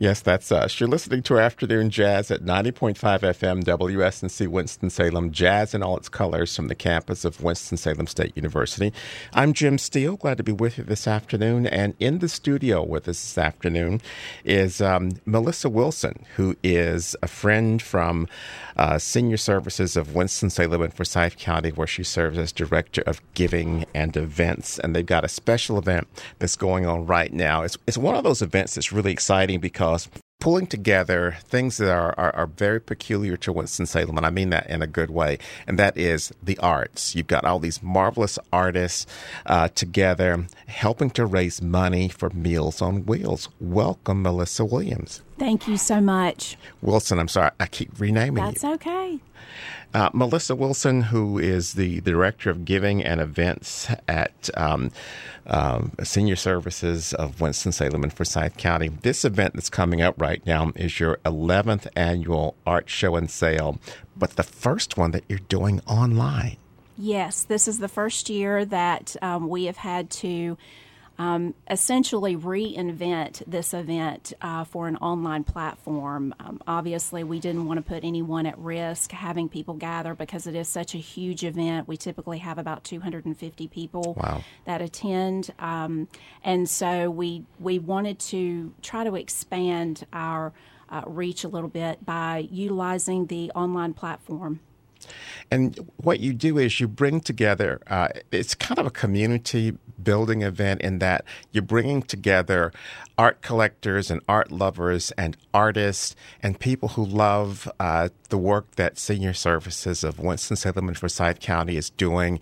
Yes, that's us. You're listening to our Afternoon Jazz at 90.5 FM WSNC Winston-Salem, jazz in all its colors from the campus of Winston-Salem State University. I'm Jim Steele, glad to be with you this afternoon. And in the studio with us this afternoon is um, Melissa Wilson, who is a friend from uh, Senior Services of Winston-Salem and Forsyth County, where she serves as Director of Giving and Events. And they've got a special event that's going on right now. It's, it's one of those events that's really exciting because pulling together things that are, are, are very peculiar to Winston-Salem, and I mean that in a good way, and that is the arts. You've got all these marvelous artists uh, together helping to raise money for Meals on Wheels. Welcome, Melissa Williams. Thank you so much. Wilson, I'm sorry, I keep renaming That's you. That's okay. Uh, Melissa Wilson, who is the, the Director of Giving and Events at um, um, Senior Services of Winston-Salem and Forsyth County. This event that's coming up right now is your 11th annual art show and sale, but the first one that you're doing online. Yes, this is the first year that um, we have had to um, essentially reinvent this event uh, for an online platform. Um, obviously, we didn't want to put anyone at risk having people gather because it is such a huge event. We typically have about 250 people wow. that attend, um, and so we we wanted to try to expand our uh, reach a little bit by utilizing the online platform. And what you do is you bring together, uh, it's kind of a community building event in that you're bringing together art collectors and art lovers and artists and people who love uh, the work that Senior Services of Winston-Salem and Forsyth County is doing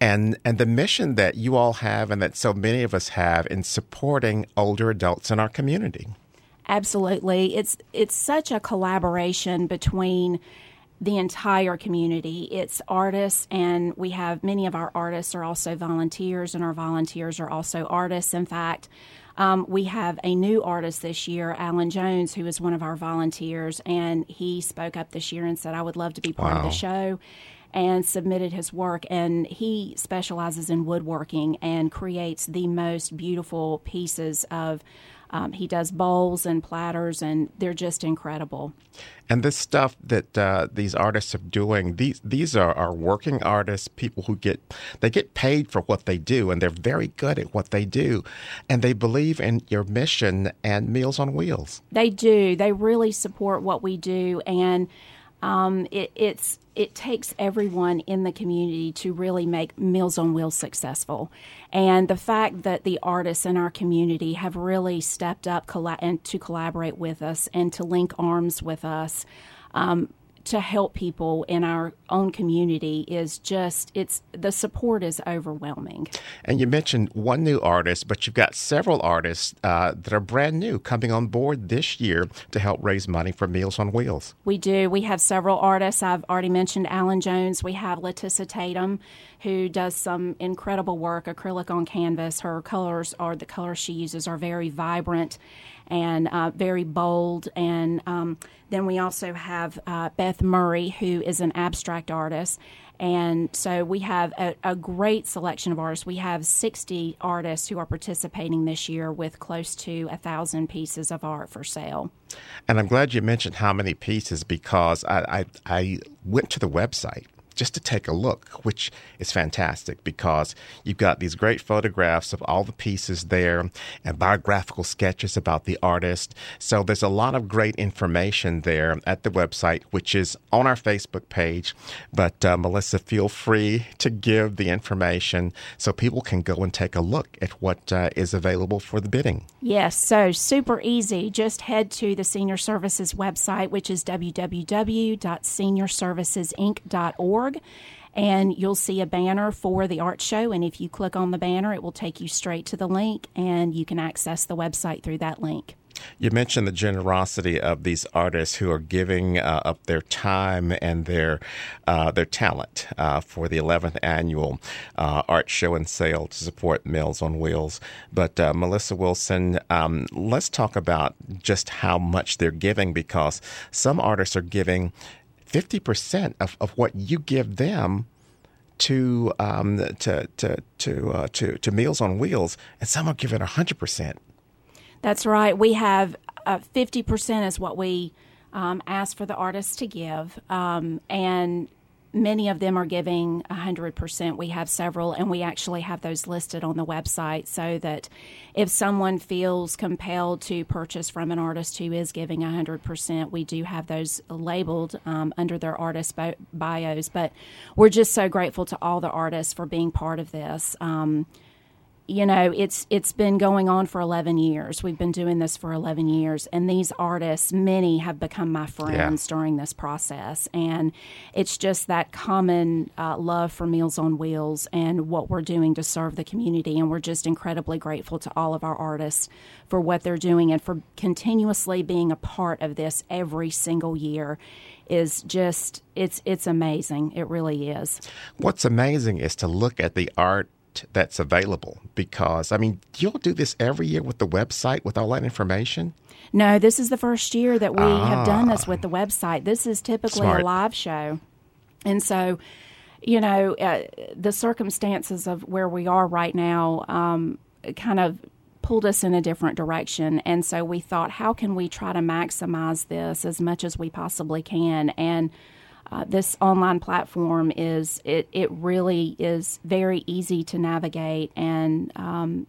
and, and the mission that you all have and that so many of us have in supporting older adults in our community. Absolutely. It's, it's such a collaboration between the entire community. It's artists, and we have many of our artists are also volunteers, and our volunteers are also artists. In fact, um, we have a new artist this year, Alan Jones, who is one of our volunteers, and he spoke up this year and said, I would love to be part wow. of the show and submitted his work. And he specializes in woodworking and creates the most beautiful pieces of um, he does bowls and platters, and they're just incredible. And this stuff that uh, these artists are doing, these these are, are working artists, people who get they get paid for what they do, and they're very good at what they do, and they believe in your mission and Meals on Wheels. They do. They really support what we do, and um, it, it's it takes everyone in the community to really make Meals on Wheels successful. And the fact that the artists in our community have really stepped up colla- and to collaborate with us and to link arms with us um, to help people in our own community is just it's the support is overwhelming. And you mentioned one new artist, but you've got several artists uh, that are brand new coming on board this year to help raise money for Meals on Wheels. We do. We have several artists. I've already mentioned Alan Jones. We have Letissa Tatum, who does some incredible work acrylic on canvas. Her colors are the colors she uses are very vibrant and uh, very bold. And um, then we also have uh, Beth Murray, who is an abstract artist. And so we have a, a, great selection of artists. We have 60 artists who are participating this year with close to a thousand pieces of art for sale. And I'm glad you mentioned how many pieces because I, I, I went to the website just to take a look, which is fantastic because you've got these great photographs of all the pieces there and biographical sketches about the artist. So there's a lot of great information there at the website, which is on our Facebook page. But uh, Melissa, feel free to give the information so people can go and take a look at what uh, is available for the bidding. Yes, so super easy. Just head to the Senior Services website, which is www.seniorservicesinc.org and you'll see a banner for the art show. And if you click on the banner, it will take you straight to the link, and you can access the website through that link. You mentioned the generosity of these artists who are giving uh, up their time and their uh, their talent uh, for the 11th annual uh, art show and sale to support Meals on Wheels. But uh, Melissa Wilson, um, let's talk about just how much they're giving because some artists are giving 50% of, of what you give them to um, to to to, uh, to to Meals on Wheels, and some are giving hundred percent. That's right. We have uh, 50% is what we um, ask for the artists to give. Um, and many of them are giving 100%. We have several, and we actually have those listed on the website so that if someone feels compelled to purchase from an artist who is giving 100%, we do have those labeled um, under their artist bios. But we're just so grateful to all the artists for being part of this. Um, you know it's it's been going on for 11 years. We've been doing this for 11 years and these artists many have become my friends yeah. during this process. And it's just that common uh, love for meals on wheels and what we're doing to serve the community. And we're just incredibly grateful to all of our artists for what they're doing and for continuously being a part of this every single year is just it's it's amazing. It really is. What's amazing is to look at the art that's available because I mean, you'll do this every year with the website with all that information. No, this is the first year that we ah. have done this with the website. This is typically Smart. a live show, and so you know uh, the circumstances of where we are right now um, kind of pulled us in a different direction and so we thought how can we try to maximize this as much as we possibly can and uh, this online platform is it, it really is very easy to navigate and um,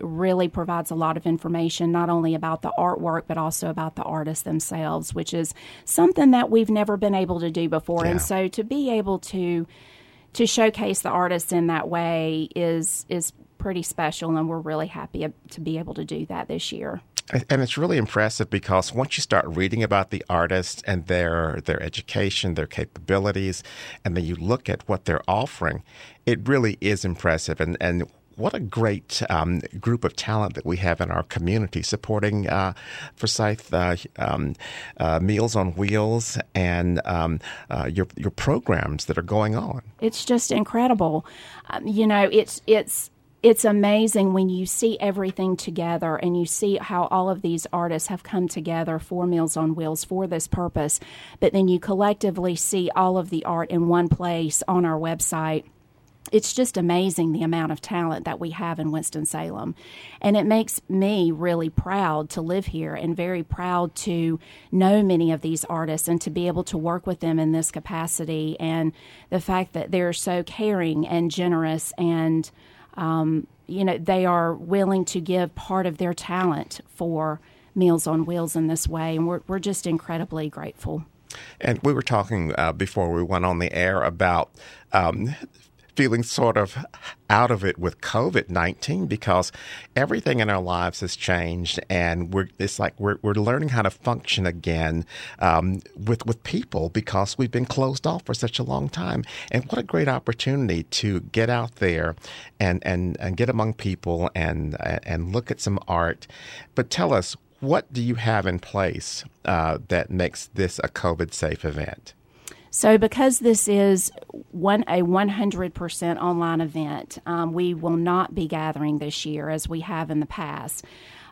really provides a lot of information not only about the artwork but also about the artists themselves which is something that we've never been able to do before yeah. and so to be able to to showcase the artists in that way is is pretty special and we're really happy to be able to do that this year and it's really impressive because once you start reading about the artists and their their education, their capabilities, and then you look at what they're offering, it really is impressive. And and what a great um, group of talent that we have in our community supporting uh, Forsyth uh, um, uh, Meals on Wheels and um, uh, your your programs that are going on. It's just incredible. Um, you know, it's it's it's amazing when you see everything together and you see how all of these artists have come together for Meals on Wheels for this purpose, but then you collectively see all of the art in one place on our website. It's just amazing the amount of talent that we have in Winston-Salem. And it makes me really proud to live here and very proud to know many of these artists and to be able to work with them in this capacity. And the fact that they're so caring and generous and um, you know, they are willing to give part of their talent for Meals on Wheels in this way, and we're, we're just incredibly grateful. And we were talking uh, before we went on the air about um, feeling sort of out of it with COVID 19 because everything in our lives has changed and we're, it's like we're, we're learning how to function again um, with, with people because we've been closed off for such a long time. And what a great opportunity to get out there and, and, and get among people and, and look at some art. But tell us, what do you have in place uh, that makes this a COVID safe event? So, because this is one a 100% online event, um, we will not be gathering this year as we have in the past,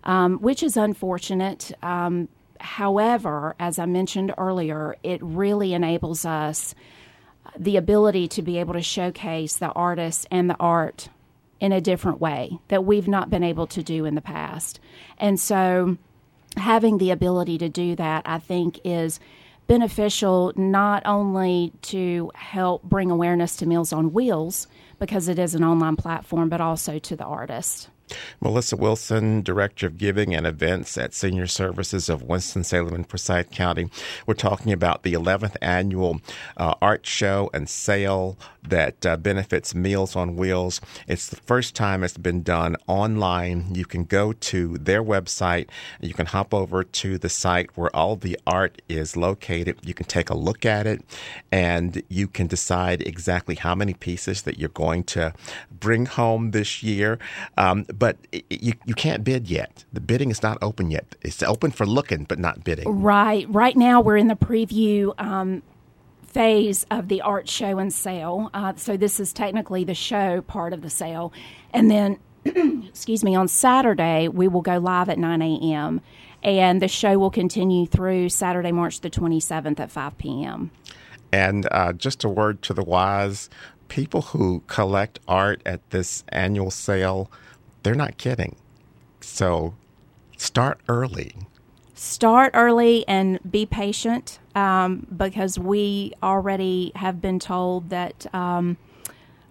um, which is unfortunate. Um, however, as I mentioned earlier, it really enables us the ability to be able to showcase the artists and the art in a different way that we've not been able to do in the past. And so, having the ability to do that, I think, is beneficial not only to help bring awareness to Meals on Wheels because it is an online platform, but also to the artist. Melissa Wilson, Director of Giving and Events at Senior Services of Winston-Salem and Forsyth County. We're talking about the 11th annual uh, art show and sale that uh, benefits Meals on Wheels. It's the first time it's been done online. You can go to their website. You can hop over to the site where all the art is located. You can take a look at it and you can decide exactly how many pieces that you're going to bring home this year. Um, but you, you can't bid yet. The bidding is not open yet. It's open for looking, but not bidding. Right. Right now, we're in the preview. Um, phase of the art show and sale. Uh, so this is technically the show part of the sale, and then, excuse me, on Saturday we will go live at 9 a.m. and the show will continue through Saturday, March the 27th at 5 p.m. And uh, just a word to the wise: people who collect art at this annual sale they're not kidding. So start early. Start early and be patient um, because we already have been told that um,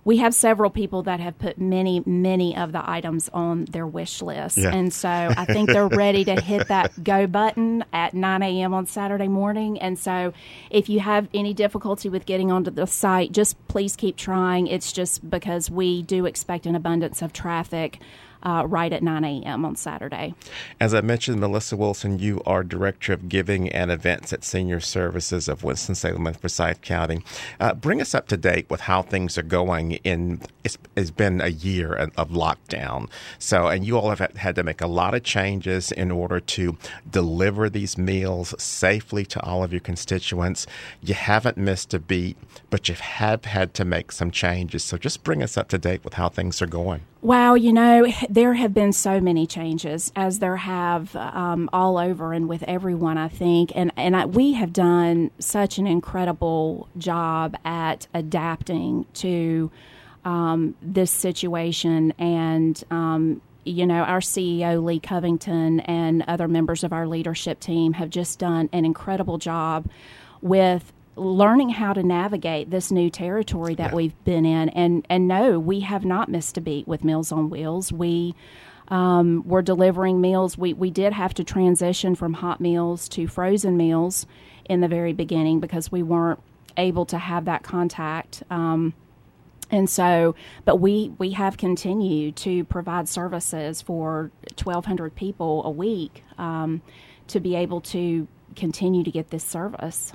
we have several people that have put many, many of the items on their wish list. Yeah. And so I think they're ready to hit that go button at 9 a.m. on Saturday morning. And so if you have any difficulty with getting onto the site, just please keep trying. It's just because we do expect an abundance of traffic uh, right at 9 a.m. on Saturday. As I mentioned, Melissa Wilson, you are Director of Giving and Events at Senior Services of Winston-Salem and Forsyth County. Uh, bring us up to date with how things are going in, it's, it's been a year of lockdown. So, and you all have had to make a lot of changes in order to deliver these meals safely to all of your constituents. You haven't missed a beat, but you have had to make some changes. So just bring us up to date with how things are going. Wow, you know, there have been so many changes, as there have um, all over and with everyone, I think. And, and I, we have done such an incredible job at adapting to um, this situation. And, um, you know, our CEO, Lee Covington, and other members of our leadership team have just done an incredible job with learning how to navigate this new territory that yeah. we've been in. And and no, we have not missed a beat with Meals on Wheels. We um, we're delivering meals. We we did have to transition from hot meals to frozen meals in the very beginning because we weren't able to have that contact. Um, and so, but we we have continued to provide services for 1,200 people a week um, to be able to continue to get this service.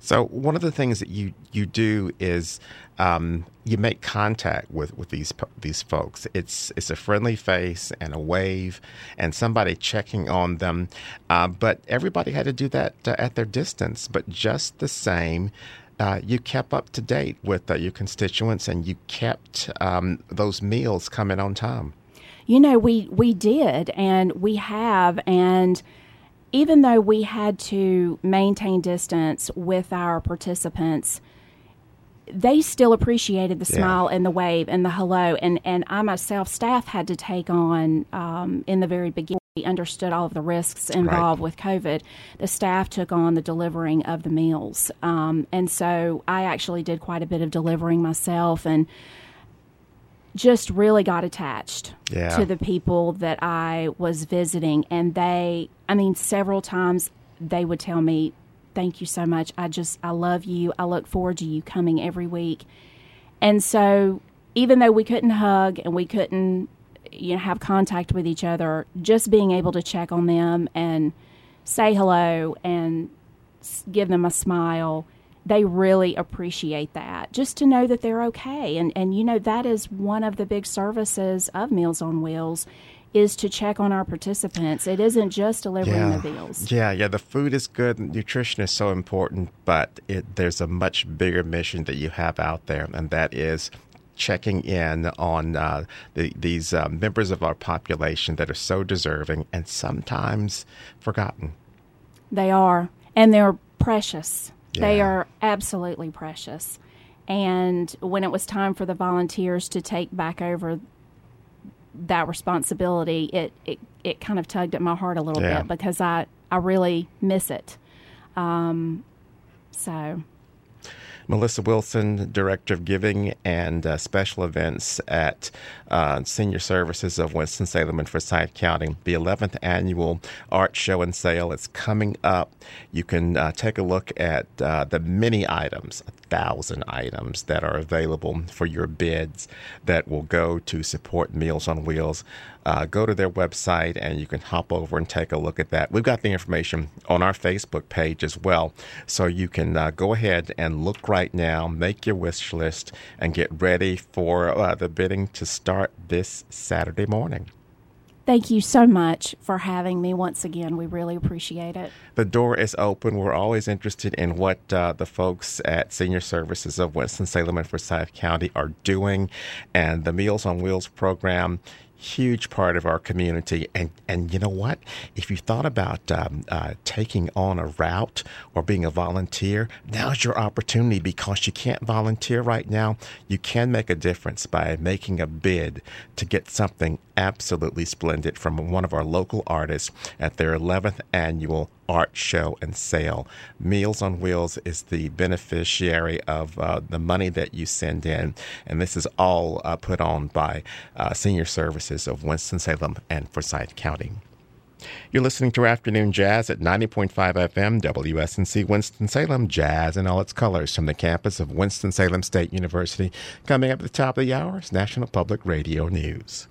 So one of the things that you you do is um, you make contact with, with these these folks. It's it's a friendly face and a wave and somebody checking on them. Uh, but everybody had to do that uh, at their distance. But just the same. Uh, you kept up to date with uh, your constituents and you kept um, those meals coming on time. You know, we, we did and we have. And even though we had to maintain distance with our participants, they still appreciated the smile yeah. and the wave and the hello. And, and I myself, staff had to take on um, in the very beginning. We understood all of the risks involved right. with COVID. The staff took on the delivering of the meals. Um, and so I actually did quite a bit of delivering myself and just really got attached yeah. to the people that I was visiting. And they, I mean, several times they would tell me, Thank you so much. I just, I love you. I look forward to you coming every week. And so, even though we couldn't hug and we couldn't, you know, have contact with each other, just being able to check on them and say hello and give them a smile they really appreciate that just to know that they're okay. And and you know that is one of the big services of meals on wheels is to check on our participants. It isn't just delivering yeah. the meals. Yeah yeah the food is good. Nutrition is so important but it, there's a much bigger mission that you have out there and that is checking in on uh, the, these uh, members of our population that are so deserving and sometimes forgotten. They are and they're precious yeah. They are absolutely precious. And when it was time for the volunteers to take back over that responsibility, it, it, it kind of tugged at my heart a little yeah. bit because I, I really miss it. Um, so Melissa Wilson, Director of Giving and uh, Special Events at uh, Senior Services of Winston-Salem and Forsyth County. The 11th annual art show and sale is coming up. You can uh, take a look at uh, the many items, a thousand items that are available for your bids that will go to support Meals on Wheels uh, go to their website and you can hop over and take a look at that. We've got the information on our Facebook page as well. So you can uh, go ahead and look right now, make your wish list, and get ready for uh, the bidding to start this Saturday morning. Thank you so much for having me once again. We really appreciate it. The door is open. We're always interested in what uh, the folks at Senior Services of Winston-Salem and Forsyth County are doing. And the Meals on Wheels program, huge part of our community. And, and you know what? If you thought about um, uh, taking on a route or being a volunteer, now's your opportunity because you can't volunteer right now. You can make a difference by making a bid to get something absolutely splendid from one of our local artists at their 11th annual art show and sale. Meals on Wheels is the beneficiary of uh, the money that you send in, and this is all uh, put on by uh, Senior Services of Winston-Salem and Forsyth County. You're listening to Afternoon Jazz at 90.5 FM, WSNC Winston-Salem, jazz in all its colors from the campus of Winston-Salem State University. Coming up at the top of the hour is National Public Radio News.